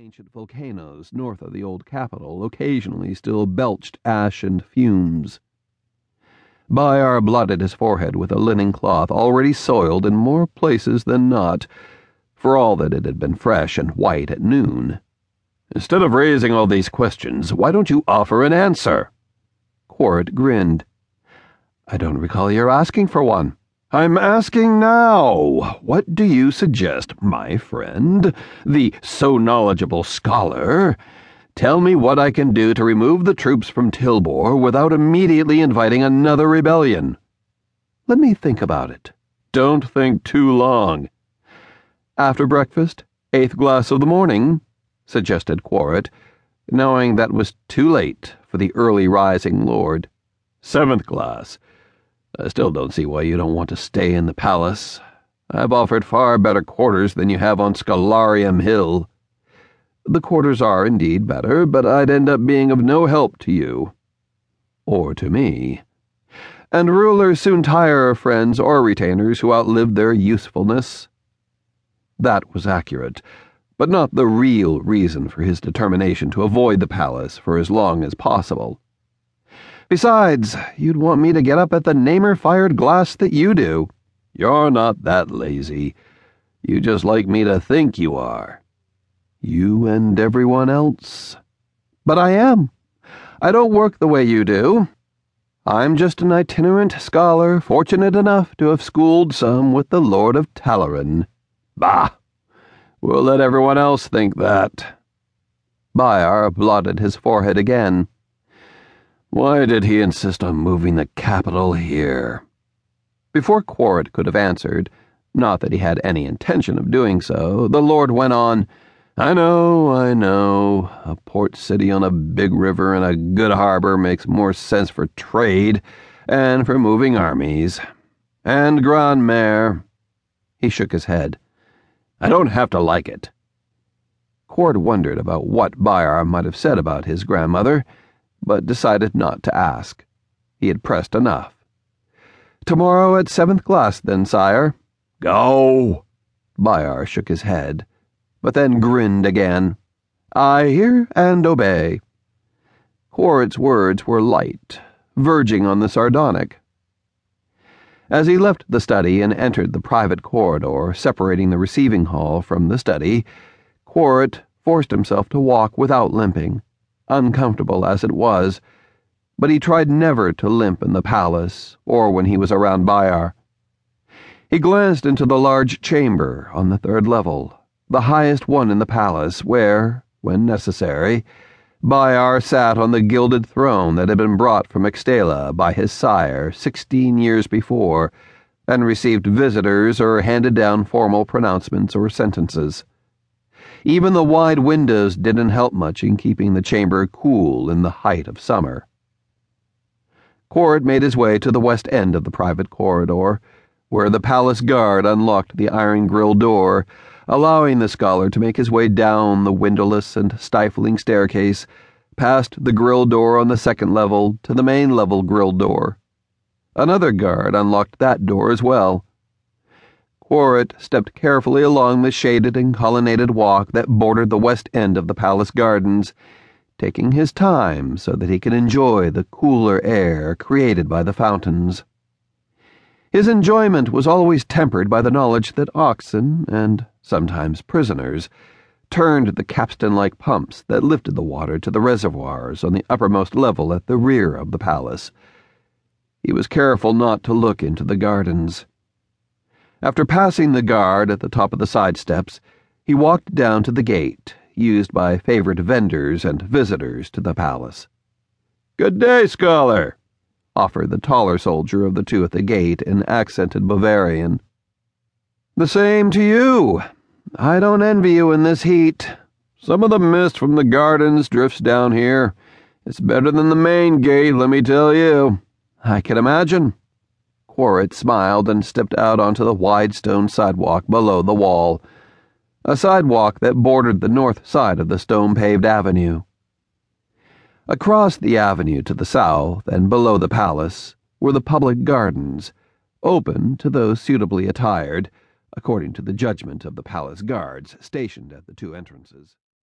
ancient volcanoes north of the old capital occasionally still belched ash and fumes. Bhayar blotted his forehead with a linen cloth already soiled in more places than not, for all that it had been fresh and white at noon. Instead of raising all these questions, why don't you offer an answer? Quaeryt grinned. I don't recall your asking for one. I'm asking now. What do you suggest, my friend, the so knowledgeable scholar? Tell me what I can do to remove the troops from Tilbor without immediately inviting another rebellion. Let me think about it. Don't think too long. After breakfast, eighth glass of the morning, suggested Quaeryt, knowing that was too late for the early rising lord. Seventh glass. I still don't see why you don't want to stay in the palace. I've offered far better quarters than you have on Scholarium Hill. The quarters are indeed better, but I'd end up being of no help to you. Or to me. And rulers soon tire of friends or retainers who outlive their usefulness. That was accurate, but not the real reason for his determination to avoid the palace for as long as possible. Besides, you'd want me to get up at the namer fired glass that you do. You're not that lazy. You just like me to think you are. You and everyone else. But I am. I don't work the way you do. I'm just an itinerant scholar, fortunate enough to have schooled some with the Lord of Telaryn. Bah! We'll let everyone else think that. Bhayar blotted his forehead again. Why did he insist on moving the capital here? Before Quaeryt could have answered, not that he had any intention of doing so, the Lord went on, I know, I know. A port city on a big river and a good harbor makes more sense for trade and for moving armies. And Grand Mare. He shook his head. I don't have to like it. Quaeryt wondered about what Bhayar might have said about his grandmother but decided not to ask. He had pressed enough. Tomorrow at seventh class, then, sire. Go! Bhayar shook his head, but then grinned again. I hear and obey. Quaeryt's words were light, verging on the sardonic. As he left the study and entered the private corridor separating the receiving hall from the study, Quaeryt forced himself to walk without limping uncomfortable as it was, but he tried never to limp in the palace or when he was around Bhayar. He glanced into the large chamber on the third level, the highest one in the palace, where, when necessary, Bhayar sat on the gilded throne that had been brought from Extala by his sire sixteen years before and received visitors or handed down formal pronouncements or sentences. Even the wide windows didn't help much in keeping the chamber cool in the height of summer. Quaeryt made his way to the west end of the private corridor, where the palace guard unlocked the iron grill door, allowing the scholar to make his way down the windowless and stifling staircase, past the grill door on the second level to the main level grill door. Another guard unlocked that door as well. Quaeryt stepped carefully along the shaded and colonnaded walk that bordered the west end of the palace gardens, taking his time so that he could enjoy the cooler air created by the fountains. His enjoyment was always tempered by the knowledge that oxen, and sometimes prisoners, turned the capstan like pumps that lifted the water to the reservoirs on the uppermost level at the rear of the palace. He was careful not to look into the gardens. After passing the guard at the top of the side steps, he walked down to the gate, used by favorite vendors and visitors to the palace. Good day, scholar, offered the taller soldier of the two at the gate in accented Bovarian. The same to you. I don't envy you in this heat. Some of the mist from the gardens drifts down here. It's better than the main gate, let me tell you. I can imagine. Quaeryt smiled and stepped out onto the wide stone sidewalk below the wall, a sidewalk that bordered the north side of the stone paved avenue. Across the avenue to the south and below the palace were the public gardens, open to those suitably attired, according to the judgment of the palace guards stationed at the two entrances.